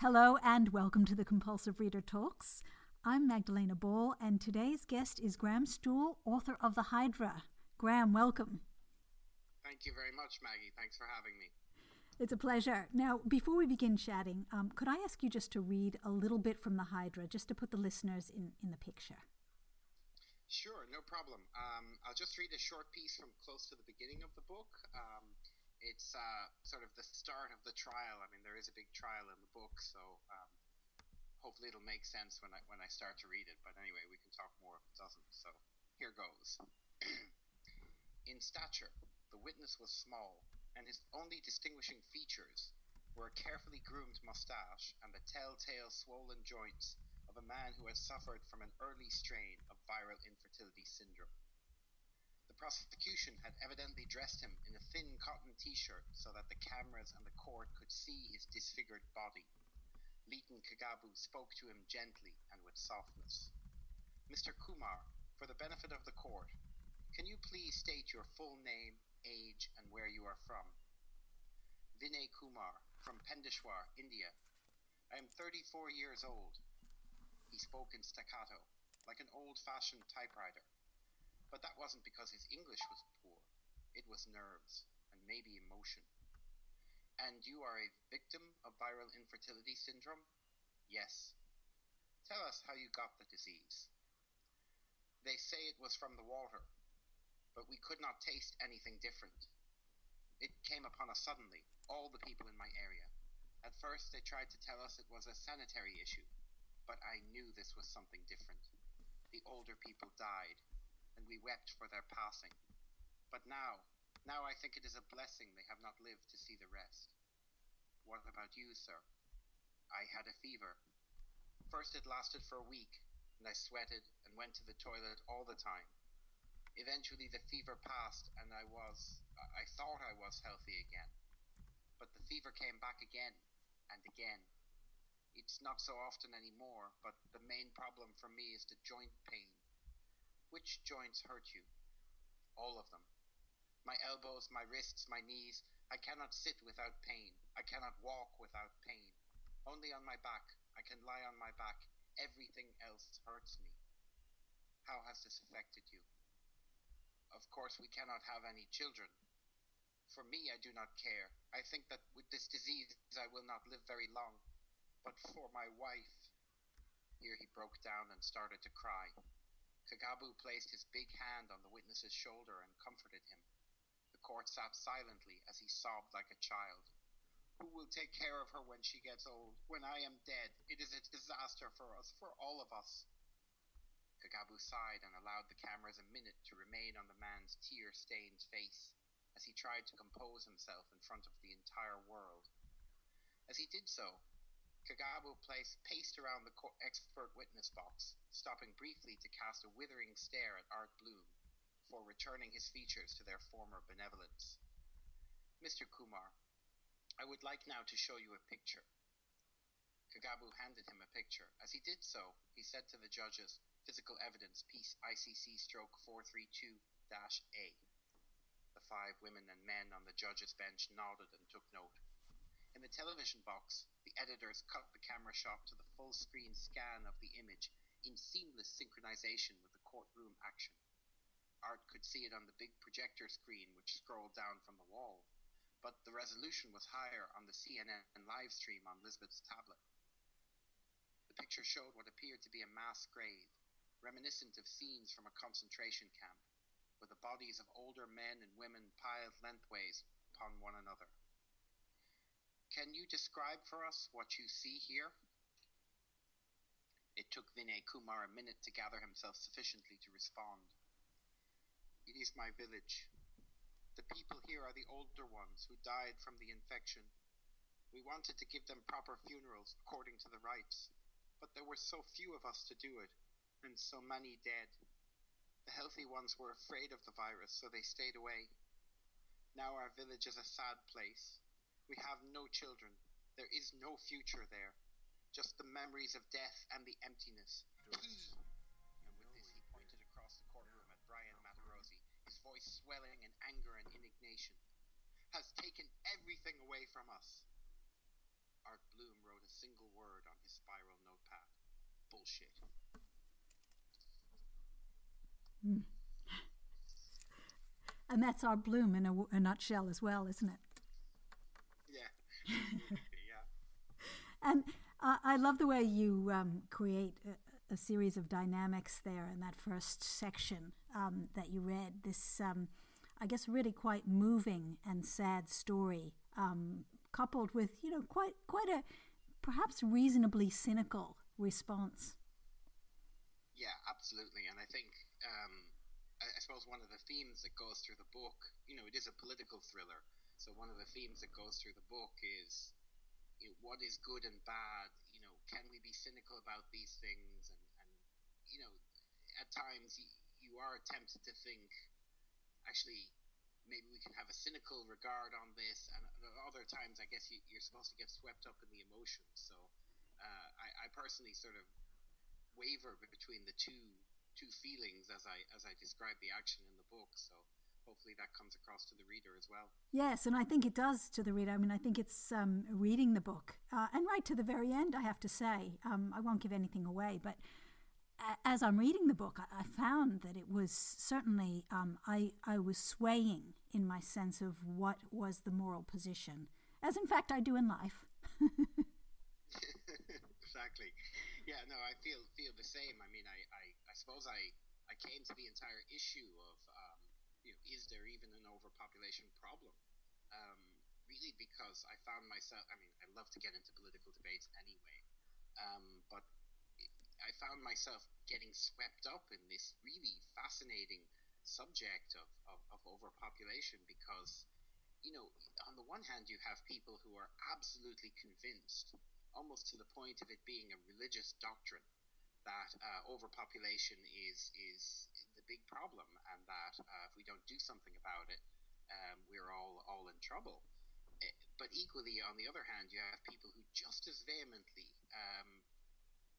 Hello and welcome to the Compulsive Reader Talks. I'm Magdalena Ball, and today's guest is Graham Stull, author of The Hydra. Graham, welcome. Thank you very much, Maggie. Thanks for having me. It's a pleasure. Now, before we begin chatting, um, could I ask you just to read a little bit from The Hydra, just to put the listeners in, in the picture? Sure, no problem. Um, I'll just read a short piece from close to the beginning of the book. Um, it's uh, sort of the start of the trial. I mean, there is a big trial in the book, so um, hopefully it'll make sense when I when I start to read it. But anyway, we can talk more if it doesn't. So here goes. in stature, the witness was small, and his only distinguishing features were a carefully groomed mustache and the telltale swollen joints of a man who had suffered from an early strain of viral infertility syndrome prosecution had evidently dressed him in a thin cotton t-shirt so that the cameras and the court could see his disfigured body. Leighton Kagabu spoke to him gently and with softness. Mr. Kumar, for the benefit of the court, can you please state your full name, age, and where you are from? Vinay Kumar, from Pendishwar, India. I am 34 years old. He spoke in staccato, like an old-fashioned typewriter. But that wasn't because his English was poor. It was nerves and maybe emotion. And you are a victim of viral infertility syndrome? Yes. Tell us how you got the disease. They say it was from the water, but we could not taste anything different. It came upon us suddenly, all the people in my area. At first, they tried to tell us it was a sanitary issue, but I knew this was something different. The older people died, and we wept for their passing. But now, now I think it is a blessing they have not lived to see the rest. What about you, sir? I had a fever. First it lasted for a week, and I sweated and went to the toilet all the time. Eventually the fever passed, and I was, I thought I was healthy again. But the fever came back again and again. It's not so often anymore, but the main problem for me is the joint pain which joints hurt you? All of them. My elbows, my wrists, my knees. I cannot sit without pain. I cannot walk without pain. Only on my back. I can lie on my back. Everything else hurts me. How has this affected you? Of course, we cannot have any children. For me, I do not care. I think that with this disease, I will not live very long. But for my wife. Here he broke down and started to cry. Kagabu placed his big hand on the witness's shoulder and comforted him. The court sat silently as he sobbed like a child. Who will take care of her when she gets old? When I am dead, it is a disaster for us, for all of us. Kagabu sighed and allowed the cameras a minute to remain on the man's tear stained face as he tried to compose himself in front of the entire world. As he did so, Kagabu placed, paced around the expert witness box, stopping briefly to cast a withering stare at Art Bloom before returning his features to their former benevolence. Mr. Kumar, I would like now to show you a picture. Kagabu handed him a picture. As he did so, he said to the judges, Physical Evidence, Piece ICC stroke 432-A. The five women and men on the judges' bench nodded and took note. In the television box, the editors cut the camera shot to the full screen scan of the image in seamless synchronization with the courtroom action. Art could see it on the big projector screen which scrolled down from the wall, but the resolution was higher on the CNN live stream on Lisbeth's tablet. The picture showed what appeared to be a mass grave, reminiscent of scenes from a concentration camp, with the bodies of older men and women piled lengthways upon one another. Can you describe for us what you see here? It took Vinay Kumar a minute to gather himself sufficiently to respond. It is my village. The people here are the older ones who died from the infection. We wanted to give them proper funerals according to the rites, but there were so few of us to do it, and so many dead. The healthy ones were afraid of the virus, so they stayed away. Now our village is a sad place. We have no children. There is no future there. Just the memories of death and the emptiness. and with this, he pointed across the courtroom at Brian Matarosi, his voice swelling in anger and indignation. Has taken everything away from us. Art Bloom wrote a single word on his spiral notepad. Bullshit. Mm. And that's Art Bloom in a, a, nutshell as well, isn't it? Yeah. And uh, I love the way you um, create a, a, series of dynamics there in that first section um, that you read. This, um, I guess, really quite moving and sad story, um, coupled with you know quite quite a perhaps reasonably cynical response. Yeah, absolutely, and I think um, I, I suppose one of the themes that goes through the book, you know, it is a political thriller. So one of the themes that goes through the book is you know, what is good and bad. You know, can we be cynical about these things? And, and you know, at times you, you are tempted to think, actually, maybe we can have a cynical regard on this. And other times, I guess you, are supposed to get swept up in the emotions. So uh, I, I personally sort of waver between the two two feelings as I as I describe the action in the book. So hopefully that comes across to the reader as well. Yes, and I think it does to the reader. I mean, I think it's um, reading the book uh, and right to the very end. I have to say, um, I won't give anything away, but as I'm reading the book, I, found that it was certainly um, I I was swaying in my sense of what was the moral position, as in fact I do in life. exactly. Yeah, no, I feel feel the same. I mean, I, I, I suppose I, I came to the entire issue of, you know, is there even an overpopulation problem? Um, really, because I found myself. I mean, I love to get into political debates anyway, um, but I found myself getting swept up in this really fascinating subject of, of, of overpopulation because you know, on the one hand, you have people who are absolutely convinced almost to the point of it being a religious doctrine that uh, overpopulation is is big problem, and that uh, if we don't do something about it, um, we're all all in trouble. Eh, but equally, on the other hand, you have people who just as vehemently um,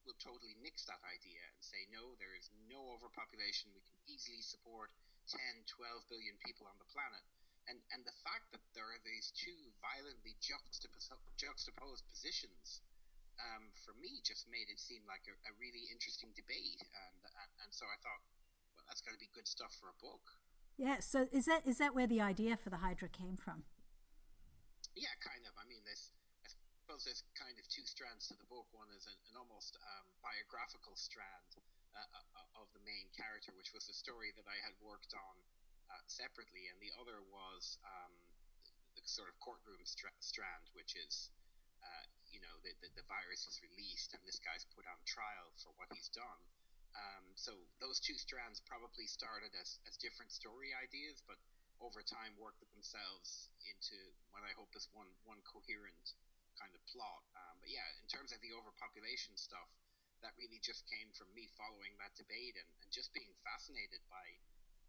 will totally nix that idea and say, no, there is no overpopulation. We can easily support 10, 12 billion people on the planet. And, and the fact that there are these two violently juxtapos- juxtaposed positions um, for me just made it seem like a, a really interesting debate, and, and, so I thought, that's got to be good stuff for a book. Yeah. So is that is that where the idea for the Hydra came from? Yeah, kind of. I mean, there's I suppose there's kind of two strands to the book. One is an, an almost um, biographical strand uh, uh, of the main character, which was a story that I had worked on uh, separately, and the other was um, the sort of courtroom stra- strand, which is uh, you know the, the, the, virus is released and this guy's put on trial for what he's done. Um, so those two strands probably started as, as different story ideas, but over time worked themselves into what I hope is one one coherent kind of plot. Um, but yeah, in terms of the overpopulation stuff, that really just came from me following that debate and, and just being fascinated by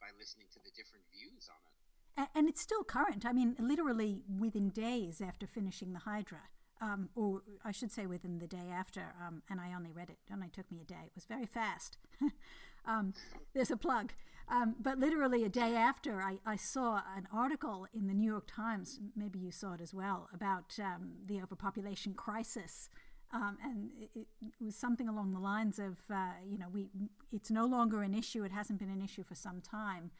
by listening to the different views on it. And, and it's still current. I mean, literally within days after finishing the Hydra, um, or I should say within the day after, um, and I only read it, it only took me a day. It was very fast. um, there's a plug. Um, but literally a day after, I, I, saw an article in the New York Times, maybe you saw it as well, about um, the overpopulation crisis. Um, and it, it, was something along the lines of, uh, you know, we it's no longer an issue. It hasn't been an issue for some time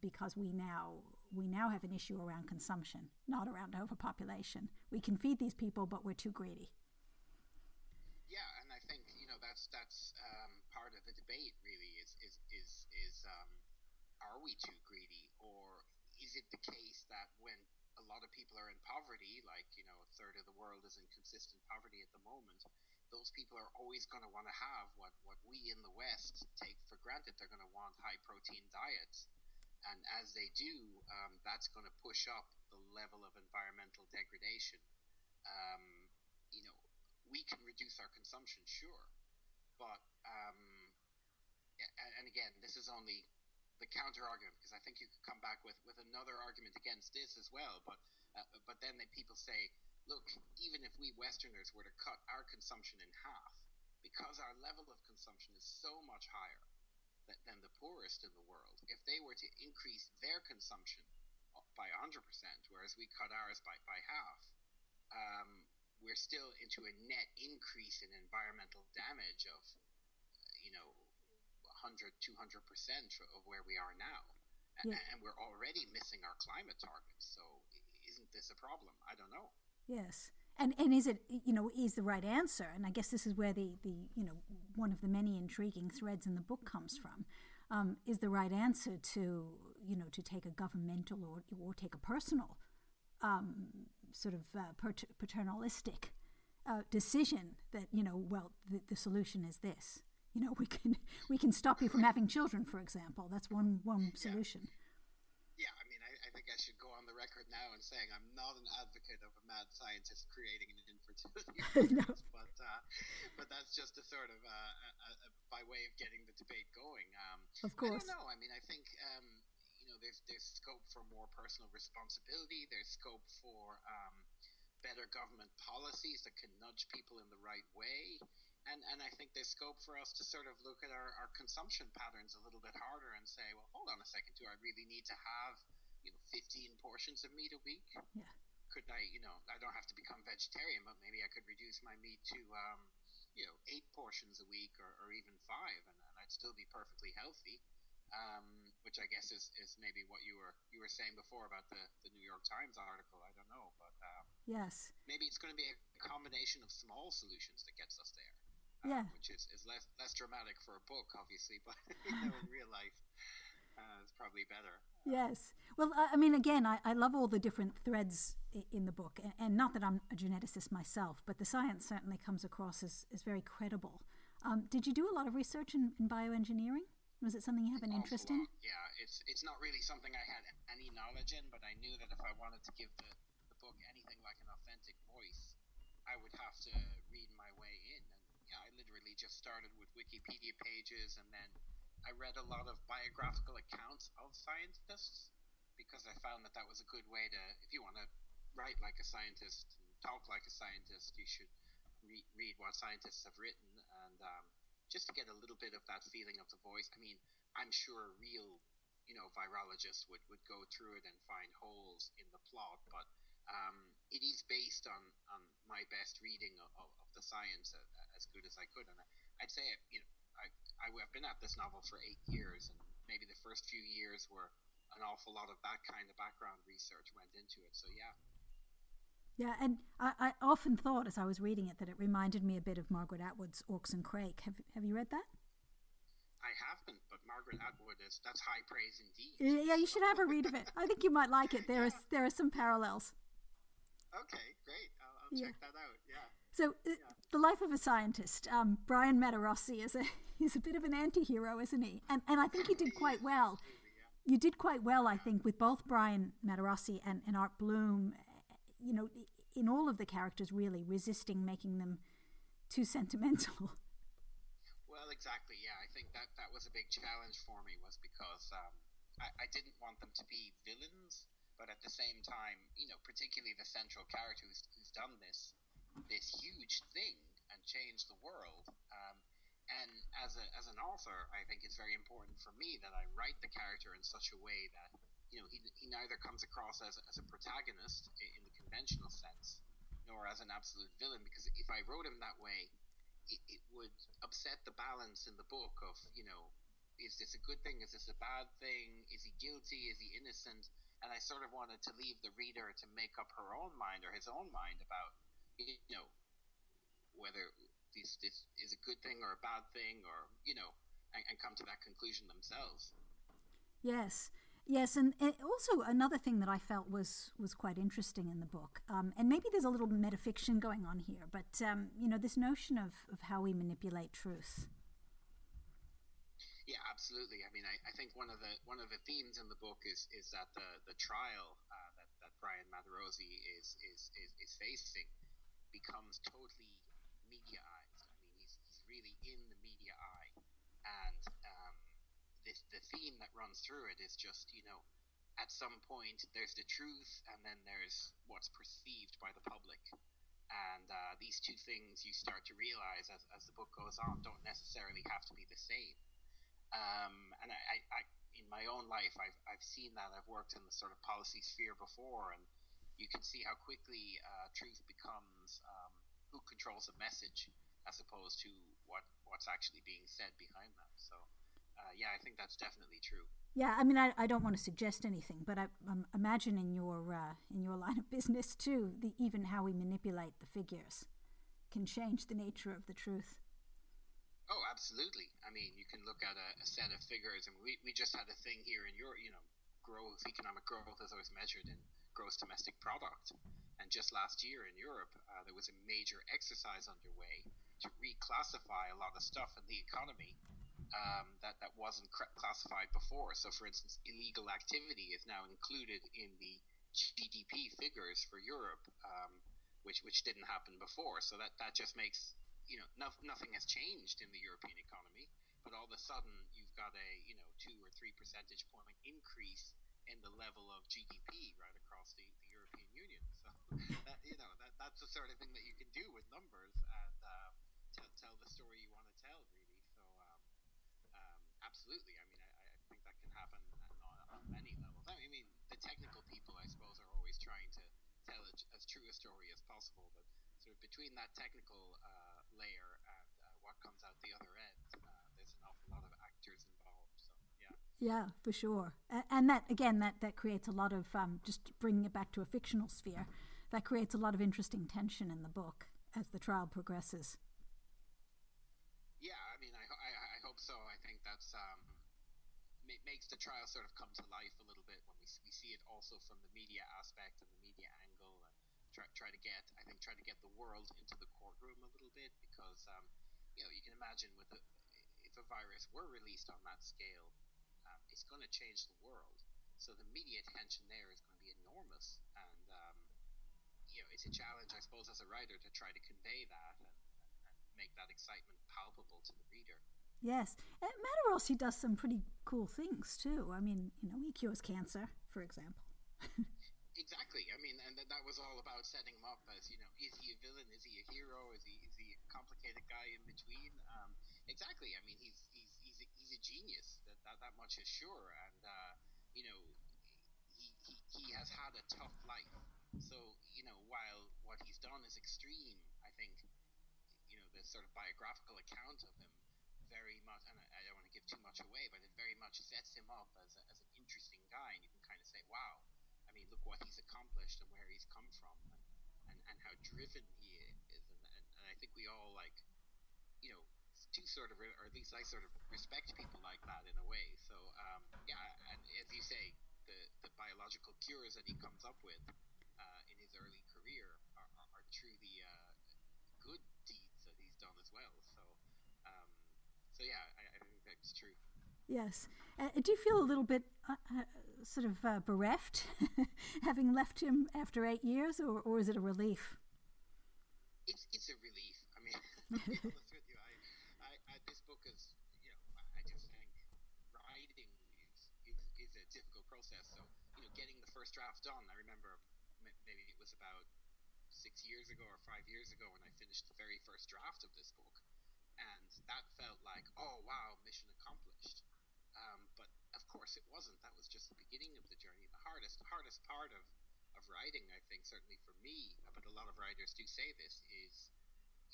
because we now we now have an issue around consumption, not around overpopulation. We can feed these people, but we're too greedy. Yeah, and I think you know that's that's um, part of the debate. Really, is is is is um, are we too greedy, or is it the case that when a lot of people are in poverty, like you know a third of the world is in consistent poverty at the moment, those people are always going to want to have what what we in the West take for granted. They're going to want high protein diets and as they do, um, that's going to push up the level of environmental degradation. Um, you know, we can reduce our consumption, sure, but um, and again, this is only the counter argument because I think you could come back with, with another argument against this as well. But uh, but then the people say, look, even if we Westerners were to cut our consumption in half, because our level of consumption is so much higher, than the poorest in the world, if they were to increase their consumption by 100%, whereas we cut ours by, by half, um, we're still into a net increase in environmental damage of, you know, 100, 200% of where we are now. Yeah. And we're already missing our climate targets. So isn't this a problem? I don't know. Yes. And and is it you know is the right answer? And I guess this is where the the you know one of the many intriguing threads in the book comes from. Um, is the right answer to you know to take a governmental or or take a personal um, sort of uh, paternalistic uh, decision that you know well the, the solution is this you know we can we can stop you from having children for example that's one one solution yeah, yeah I mean I, I think I should go on the record now and saying I'm not an advocate of a mad scientist creating an infertility no. but uh, but that's just a sort of uh, a, a, by way of getting the debate going. Um, of course I don't know. I mean I think um, you know there's there's scope for more personal responsibility. There's scope for um, better government policies that can nudge people in the right way. And and I think there's scope for us to sort of look at our, our consumption patterns a little bit harder and say, well, hold on a second, do I really need to have you know 15 portions of meat a week? Yeah. Could I, you know, I don't have to become vegetarian, but maybe I could reduce my meat to, um, you know, eight portions a week or, or even five, and, and I'd still be perfectly healthy. Um, which I guess is, is maybe what you were you were saying before about the, the New York Times article. I don't know, but uh, yes, maybe it's going to be a combination of small solutions that gets us there yeah. which is, is less less dramatic for a book, obviously, but you know, in real life, uh, it's probably better. Yes. Well, I mean, again, I, I love all the different threads in the book, and, and, not that I'm a geneticist myself, but the science certainly comes across as, as very credible. Um, did you do a lot of research in, in bioengineering? Was it something you have an interest in? Yeah, it's it's not really something I had any knowledge in, but I knew that if I wanted to give the, the book anything like an authentic voice, I would have to read my way in And yeah, I literally just started with Wikipedia pages, and then I read a lot of biographical accounts of scientists because I found that that was a good way to, if you want to write like a scientist and talk like a scientist, you should re- read what scientists have written, and um, just to get a little bit of that feeling of the voice. I mean, I'm sure real, you know, virologist would, would go through it and find holes in the plot, but um, it is based on, on my best reading of, of, the science as good as I could. And I'd say, you know, I, I, have been at this novel for eight years, and maybe the first few years were an awful lot of that kind of background research went into it. So, yeah. Yeah, and I, I often thought as I was reading it that it reminded me a bit of Margaret Atwood's Oryx and Crake. Have, have you read that? I haven't, but Margaret Atwood is that's high praise indeed. Yeah, you should have a read of it. I think you might like it. There yeah. is there are some parallels. Okay, great. I'll, I'll yeah. check that out. Yeah. So, uh, the life of a scientist. Um, Brian Matarossi is a he's a bit of an anti-hero, isn't he? And and I think he did quite well. You did quite well, I think, with both Brian Matarossi and, and Art Bloom. You know, in all of the characters, really resisting making them too sentimental. Well, exactly. Yeah, I think that that was a big challenge for me, was because um, I, I didn't want them to be villains, but at the same time, you know, particularly the central character who's, who's done this this huge thing and change the world. Um, and as a as an author, I think it's very important for me that I write the character in such a way that you know he, he neither comes across as, as a protagonist in the conventional sense, nor as an absolute villain. Because if I wrote him that way, it, it would upset the balance in the book of you know is this a good thing? Is this a bad thing? Is he guilty? Is he innocent? And I sort of wanted to leave the reader to make up her own mind or his own mind about you know whether this this is a good thing or a bad thing or you know and, and come to that conclusion themselves. Yes. Yes and, and, also another thing that i felt was was quite interesting in the book um, and maybe there's a little metafiction going on here but um, you know this notion of, of how we manipulate truth. Yeah, absolutely. I mean, I, I think one of the one of the themes in the book is is that the the trial uh, that that Brian Matarossi is is is, is facing becomes totally mediaized. I mean, he's, he's really in the media eye, and um, this, the theme that runs through it is just you know, at some point there's the truth, and then there's what's perceived by the public, and uh, these two things you start to realize as, as the book goes on don't necessarily have to be the same. Um, and I, I, I, in my own life, I've, I've seen that. I've worked in the sort of policy sphere before, and you can see how quickly uh, truth becomes um, who controls the message as opposed to what what's actually being said behind that. So, uh, yeah, I think that's definitely true. Yeah, I mean, I, I don't want to suggest anything, but I imagine in your uh, in your line of business too, the even how we manipulate the figures can change the nature of the truth. Oh, absolutely. I mean, you can look at a, a set of figures, and we, we just had a thing here in Europe, you know, growth, economic growth is always measured in gross domestic product. And just last year in Europe, uh, there was a major exercise underway to reclassify a lot of stuff in the economy um, that, that wasn't classified before. So, for instance, illegal activity is now included in the GDP figures for Europe, um, which, which didn't happen before. So, that, that just makes you know, no, nothing has changed in the European economy, but all of a sudden you've got a, you know, two or three percentage point increase in the level of GDP right across the, the European Union. So, that, you know, that, that's the sort of thing that you can do with numbers and uh, tell, tell the story you want to tell, really. So, um, um, absolutely. I mean, I, I, think that can happen on, on many levels. I mean, the technical people, I suppose, are always trying to tell as true a story as possible, but sort of between that technical uh, layer and uh, what comes out the other end. Uh, there's an awful lot of actors involved. Yeah, for sure. And that again, that that creates a lot of um, just bringing it back to a fictional sphere. That creates a lot of interesting tension in the book as the trial progresses. Yeah, I mean, I, I, I hope so. I think that's um, makes the trial sort of come to life a little bit when we, we see it also from the media aspect and the media angle and try, try to get I think try to get the world into the courtroom a little bit because um, you know you can imagine with a, if a virus were released on that scale, um, it's going to change the world. So the media attention there is going to be enormous, and um, you know it's a challenge I suppose as a writer to try to convey that and, and make that excitement palpable to the reader. Yes, and Rossi does some pretty cool things too. I mean, you know, he cures cancer, for example. Exactly. I mean, and that was all about setting him up as you know, is he a villain? Is he a hero? Is he is he a complicated guy in between? Um, exactly. I mean, he's he's he's a, he's a genius. That, that that much is sure. And uh, you know, he, he he has had a tough life. So you know, while what he's done is extreme, I think you know the sort of biographical account of him very much, and I, I don't want to give too much away, but it very much sets him up as, a, as an interesting guy, and you can kind of say, wow I mean, look what he's accomplished and where he's come from, and, and, and how driven he is, and, and, and I think we all like, do sort of, or at least I sort of respect people like that in a way. So um, yeah, and as you say, the the biological cures that he comes up with uh, in his early career are, are, are truly uh, good deeds that he's done as well. So um, so yeah, I, I think that's true. Yes. Uh, do you feel a little bit uh, uh sort of uh, bereft, having left him after eight years, or, or is it a relief? It's, it's a relief. I mean, to be honest with you, I, I, I, this book is, you know, I just think writing is, is, is a difficult process. So, you know, getting the first draft done, I remember maybe it was about six years ago or five years ago when I finished the very first draft of this book. And that felt like, oh, wow, mission accomplished. Um, but of course it wasn't. That was just the beginning of the journey. The hardest hardest part of, of writing, I think, certainly for me, but a lot of writers do say this, is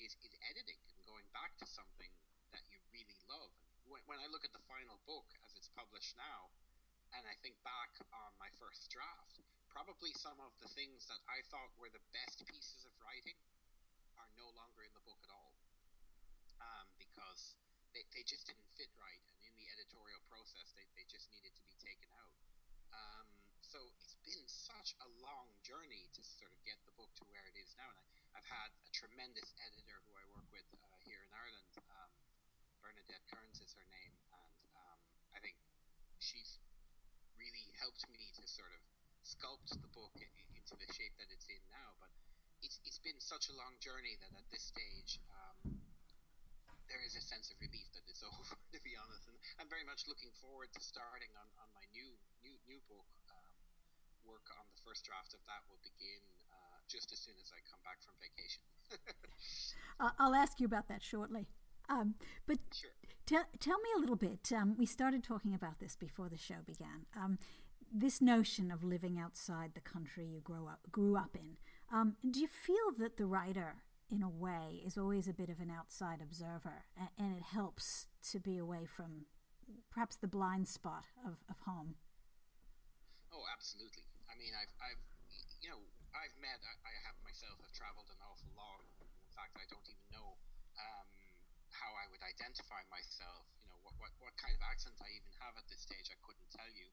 is, is editing and going back to something that you really love. When, when I look at the final book as it's published now, and I think back on my first draft, probably some of the things that I thought were the best pieces of writing are no longer in the book at all. Um, because they, they just didn't fit right. And in the editorial process, they, they just needed to be taken out. Um, so it's been such a long journey to sort of get the book to where it is now. And I, have had a tremendous editor who I work with uh, here in Ireland. Um, Bernadette Kearns is her name. And um, I think she's really helped me to sort of sculpt the book into the shape that it's in now. But it's, it's been such a long journey that at this stage, um, there is a sense of relief that it's over, to be honest. And I'm very much looking forward to starting on, on my new new new book. Um, work on the first draft of that will begin uh, just as soon as I come back from vacation. I'll ask you about that shortly. Um, but sure. tell, tell me a little bit. Um, we started talking about this before the show began. Um, this notion of living outside the country you grow up grew up in. Um, do you feel that the writer, in a way, is always a bit of an outside observer, and, and it helps to be away from perhaps the blind spot of, of home? Oh, absolutely. I mean, I've, I've you know, I've met, I, I have myself have traveled an awful lot. In fact, I don't even know um, how I would identify myself. You know, what, what, what kind of accent I even have at this stage, I couldn't tell you.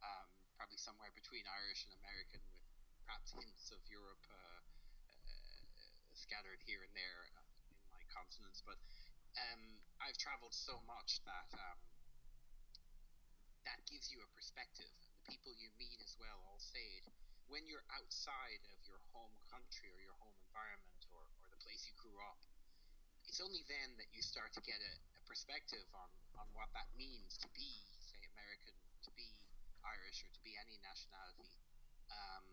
Um, probably somewhere between Irish and American with perhaps hints of Europe uh, uh, scattered here and there uh, in my consonants. But um, I've traveled so much that um, that gives you a perspective. The people you meet as well all say it. When you're outside of your home country or your home environment or, or the place you grew up, it's only then that you start to get a, a perspective on, on what that means to be, say, American, to be Irish, or to be any nationality. Um,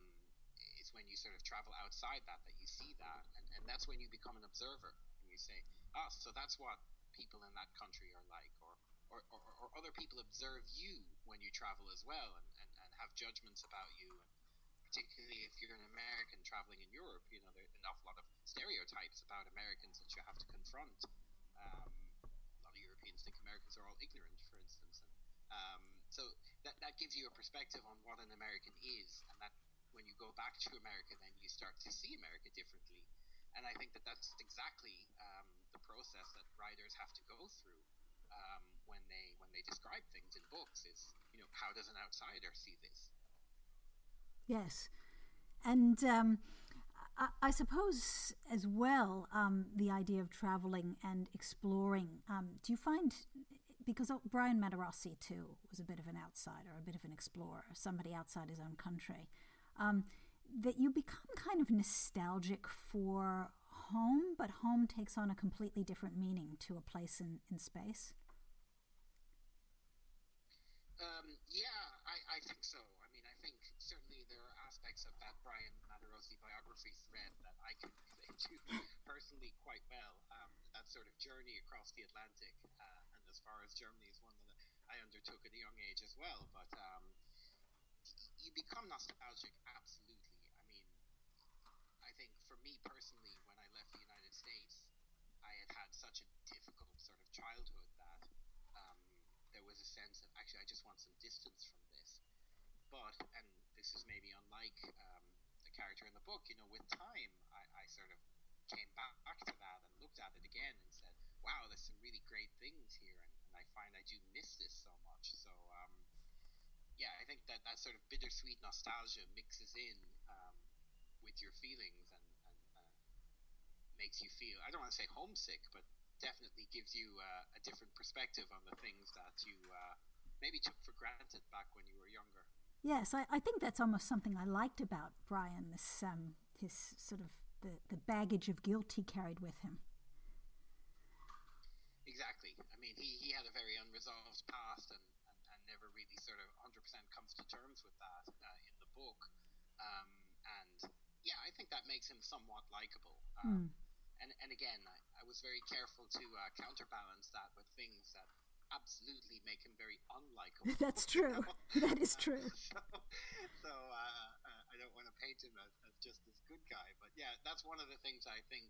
it's when you sort of travel outside that that you see that, and, and that's when you become an observer and you say, ah, so that's what people in that country are like, or or, or, or other people observe you when you travel as well, and, and, and have judgments about you, and particularly if you're an American traveling in Europe, you know there's an awful lot of stereotypes about Americans that you have to confront. Um, a lot of Europeans think Americans are all ignorant, for instance, and um, that that gives you a perspective on what an American is, and that when you go back to America, then you start to see America differently. And I think that that's exactly um, the process that writers have to go through um, when they when they describe things in books. Is you know how does an outsider see this? Yes, and um, I, I, suppose as well um, the idea of traveling and exploring. Um, do you find because Brian Matarosi too was a bit of an outsider, a bit of an explorer, somebody outside his own country um, that you become kind of nostalgic for home, but home takes on a completely different meaning to a place in, in space? Um, yeah, I, I think so. I mean, I think certainly there are aspects of that Brian Matarosi biography thread that I can relate to personally quite well. Um, that sort of journey across the Atlantic, uh, far as Germany is one that I undertook at a young age as well. But um, you become nostalgic, absolutely. I mean, I think for me personally, when I left the United States, I had had such a difficult sort of childhood that um, there was a sense that actually I just want some distance from this. But, and this is maybe unlike um, the character in the book, you know, with time, I, I sort of came back to that and looked at it again and said, wow, there's some really great things here, and, and I find I do miss this so much. So, um, yeah, I think that that sort of bittersweet nostalgia mixes in um, with your feelings and, and uh, makes you feel, I don't want to say homesick, but definitely gives you uh, a different perspective on the things that you uh, maybe took for granted back when you were younger. Yes, I, I think that's almost something I liked about Brian, this um, his sort of the, the baggage of guilt he carried with him. Exactly. I mean, he, he had a very unresolved past and never really sort of 100% comes to terms with that uh, in the book. Um, and yeah, I think that makes him somewhat likable. Um, mm. And and again, I, I, was very careful to uh, counterbalance that with things that absolutely make him very unlikable. That's true. that is true. so, so uh, uh, I don't want to paint him as, as just this good guy, but yeah, that's one of the things I think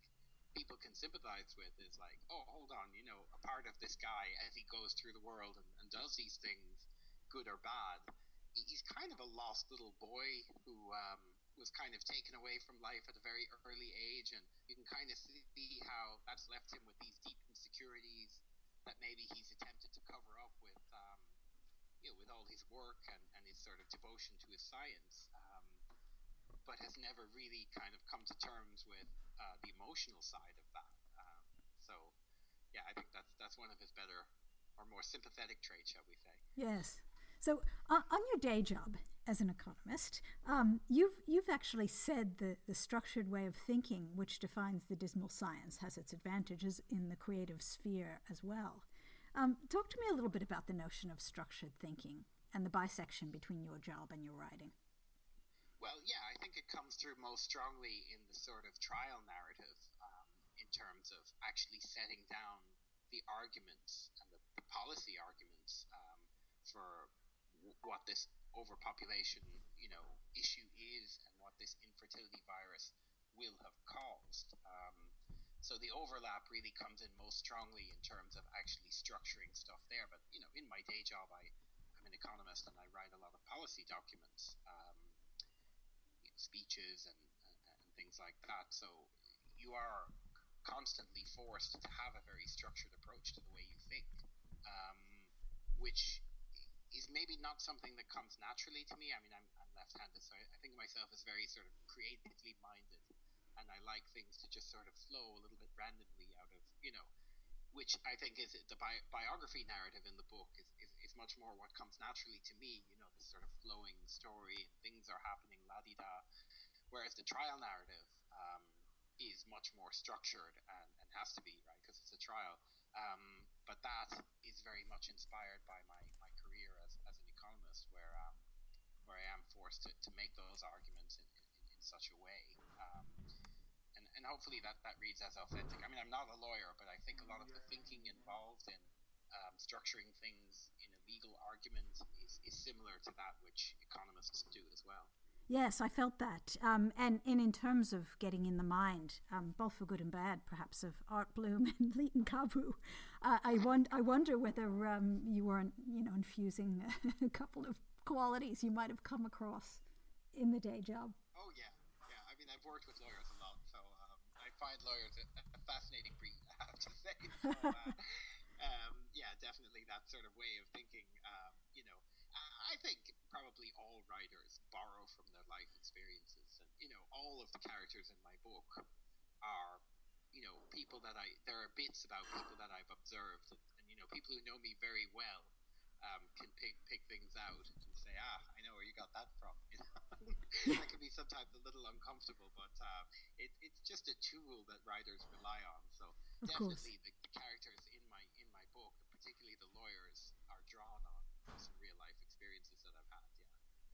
people can sympathize with is like, oh, hold on, you know, a part of this guy as he goes through the world and, and does these things good or bad. He's kind of a lost little boy who um, was kind of taken away from life at a very early age, and you can kind of see how that's left him with these deep insecurities that maybe he's attempted to cover up with, um, you know, with all his work and, and his sort of devotion to his science, um, but has never really kind of come to terms with uh, the emotional side of that. Um, so, yeah, I think that's that's one of his better or more sympathetic traits, shall we say? Yes. So, uh, on your day job as an economist, um, you've you've actually said that the structured way of thinking, which defines the dismal science, has its advantages in the creative sphere as well. Um, talk to me a little bit about the notion of structured thinking and the bisection between your job and your writing. Well, yeah, I think it comes through most strongly in the sort of trial narrative um, in terms of actually setting down the arguments and the, the policy arguments um, for what this overpopulation, you know, issue is and what this infertility virus will have caused. Um, so the overlap really comes in most strongly in terms of actually structuring stuff there. But you know, in my day job, I, I'm an economist and I write a lot of policy documents, um, you know, speeches and, and, and things like that. So you are constantly forced to have a very structured approach to the way you think, um, which is maybe not something that comes naturally to me. I mean, I'm, I'm left-handed, so I, I think of myself as very sort of creatively minded and I like things to just sort of flow a little bit randomly out of you know, which I think is the bi- biography narrative in the book is, is, is much more what comes naturally to me. You know, this sort of flowing story things are happening la di da, whereas the trial narrative um, is much more structured and, and has to be right because it's a trial. Um, but that is very much inspired by my, my career as, as an economist, where um, to, to make those arguments in, in, in such a way. Um, and hopefully that, that reads as authentic. I mean, I'm not a lawyer, but I think a lot of the thinking involved in um, structuring things in a legal argument is, is similar to that which economists do as well. Yes, I felt that. Um, and, and in terms of getting in the mind, um, both for good and bad, perhaps, of Art Bloom and Leighton Kagabu, uh, I, won- I wonder whether um, you weren't, you know, infusing a couple of qualities you might have come across in the day job. Oh, yeah. Yeah. I mean, I've worked with lawyers a lot, so um, I find lawyers a, a fascinating breed, I have to say. So, uh, um, yeah, definitely that sort of way of thinking. Um, you know, I think probably all writers borrow from their life experiences, and you know, all of the characters in my book are, you know, people that I. There are bits about people that I've observed, and, and you know, people who know me very well um, can pick pick things out and say, ah, I know where you got that from. You know, that can be sometimes a little uncomfortable, but uh, it, it's just a tool that writers rely on. So of definitely course. the characters in my in my book, particularly the lawyers, are drawn on some real life experiences that I've had.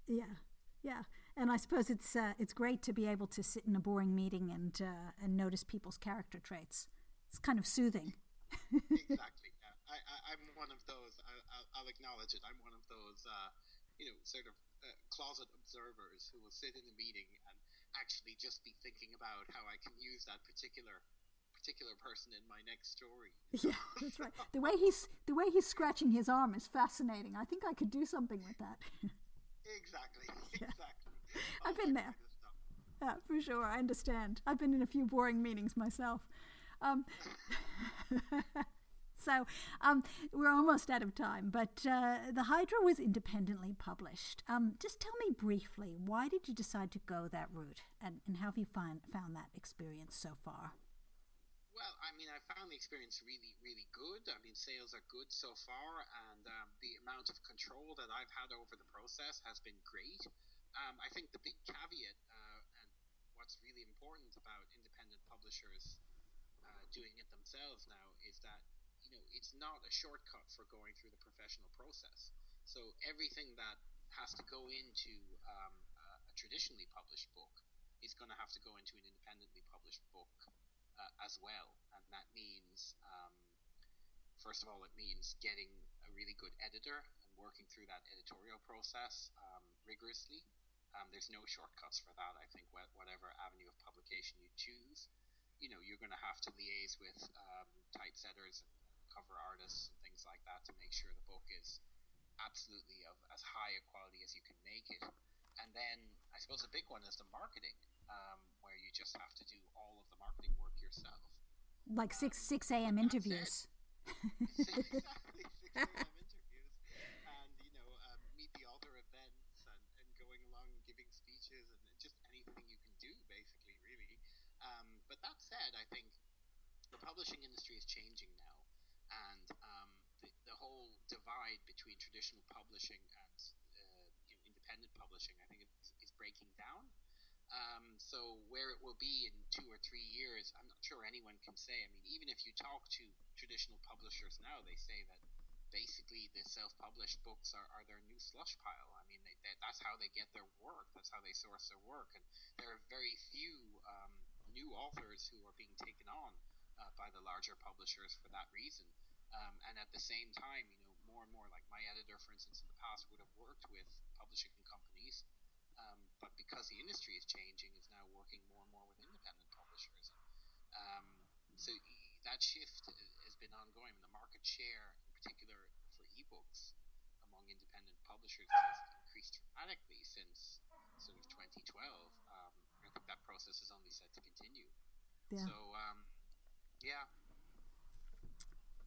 Yeah. Yeah. Yeah, and I suppose it's uh, it's great to be able to sit in a boring meeting and uh, and notice people's character traits. It's kind of soothing. exactly. Yeah. I, I, am one of those. I, will acknowledge it. I'm one of those. Uh, you know, sort of uh, closet observers who will sit in a meeting and actually just be thinking about how I can use that particular particular person in my next story. Yeah, that's right. The way he's the way he's scratching his arm is fascinating. I think I could do something with that. exactly. Yeah. Exactly. I've been there. Yeah, for sure. I understand. I've been in a few boring meetings myself. Um, so um, we're almost out of time, but uh, the Hydra was independently published. Um, just tell me briefly, why did you decide to go that route, and, and how have you find, found that experience so far? Well, I mean, I found the experience really, really good. I mean, sales are good so far, and um, the amount of control that I've had over the process has been great. Um, I think the big caveat, uh, and what's really important about independent publishers uh, doing it themselves now, is that know, it's not a shortcut for going through the professional process. So everything that has to go into um, a traditionally published book is going to have to go into an independently published book uh, as well, and that means, um, first of all, it means getting a really good editor and working through that editorial process um, rigorously. Um, there's no shortcuts for that. I think whatever avenue of publication you choose, you know, you're going to have to liaise with um, typesetters cover artists and things like that to make sure the book is absolutely of as high a quality as you can make it. And then I suppose the big one is the marketing, um, where you just have to do all of the marketing work yourself. Like six um, six a.m. interviews. exactly, six a.m. interviews, and you know, um, meet the author events, and, and going along and giving speeches, and just anything you can do, basically, really. Um, but that said, I think the publishing industry is changing now and um, the, the whole divide between traditional publishing and uh, independent publishing, I think, it's, is breaking down. Um, so where it will be in two or three years, I'm not sure anyone can say. I mean, even if you talk to traditional publishers now, they say that basically the self-published books are, are their new slush pile. I mean, they, they, that's how they get their work. That's how they source their work. And there are very few um, new authors who are being taken on uh, by the larger publishers for that reason. Um, and at the same time, you know, more and more, like my editor, for instance, in the past would have worked with publishing companies, um, but because the industry is changing, is now working more and more with independent publishers. Um, so that shift has been ongoing. And the market share, in particular for ebooks, among independent publishers has increased dramatically since sort of 2012. Um, I think that process is only set to continue. Yeah. So, um, yeah,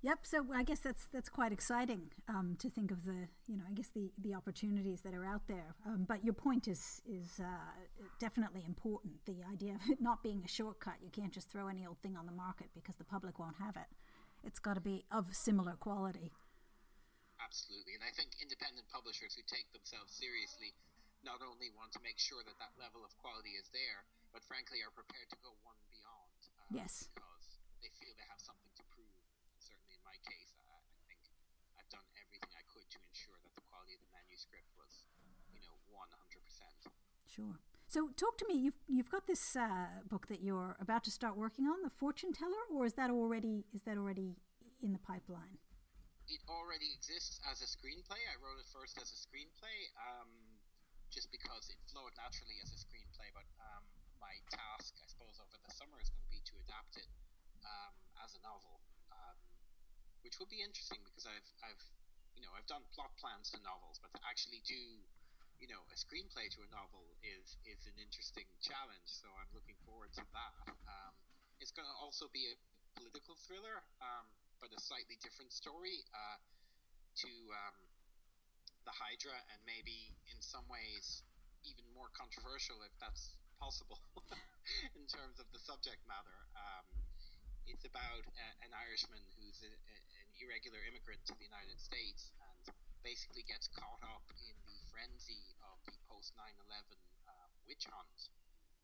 Yep. So I guess that's that's quite exciting um, to think of the you know I guess the the opportunities that are out there. Um, but your point is is uh, definitely important. The idea of it not being a shortcut. You can't just throw any old thing on the market because the public won't have it. It's got to be of similar quality. Absolutely, and I think independent publishers who take themselves seriously not only want to make sure that that level of quality is there, but frankly are prepared to go one beyond. Uh, yes. Because they feel they have something to prove my case, I, I think I've done everything I could to ensure that the quality of the manuscript was, you know, 100%. Sure. So, talk to me. You've you've got this uh, book that you're about to start working on, The Fortune Teller, or is that already is that already in the pipeline? It already exists as a screenplay. I wrote it first as a screenplay, um, just because it flowed naturally as a screenplay. But um, my task, I suppose, over the summer is going to be to adapt it um, as a novel which will be interesting because I've I've you know I've done plot plans to novels, but to actually do you know a screenplay to a novel is is an interesting challenge. So I'm looking forward to that. Um, it's going to also be a political thriller, um, but a slightly different story uh, to um, the Hydra, and maybe in some ways even more controversial if that's possible in terms of the subject matter. Um, it's about a, an Irishman who's a, a, an irregular immigrant to the United States and basically gets caught up in the frenzy of the post 9 11 uh, witch hunt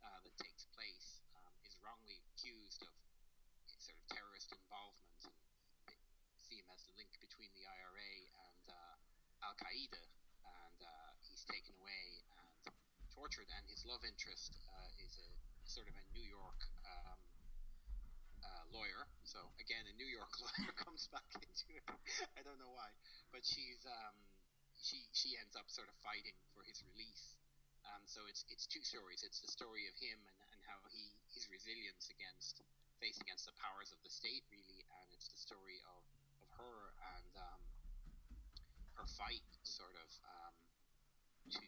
uh, that takes place, um, is wrongly accused of sort of terrorist involvement and see him as the link between the IRA and uh, Al Qaeda. And uh, he's taken away and tortured, and his love interest uh, is a sort of a New York um, lawyer. So again, a New York lawyer comes back into it. I don't know why, but she's um, she she ends up sort of fighting for his release. Um, so it's it's two stories. It's the story of him and, and how he his resilience against face against the powers of the state, really, and it's the story of, of her and um, her fight, sort of, um, to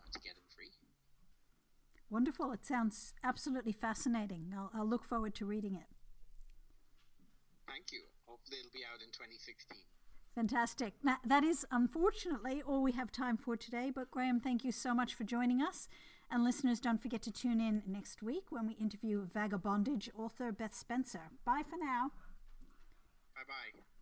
uh, to get him free. Wonderful. It sounds absolutely fascinating. I'll, I'll look forward to reading it. Thank you. Hopefully, it'll be out in 2016. Fantastic. Now, that is unfortunately all we have time for today. But, Graham, thank you so much for joining us. And listeners, don't forget to tune in next week when we interview Vagabondage author Beth Spencer. Bye for now. Bye bye.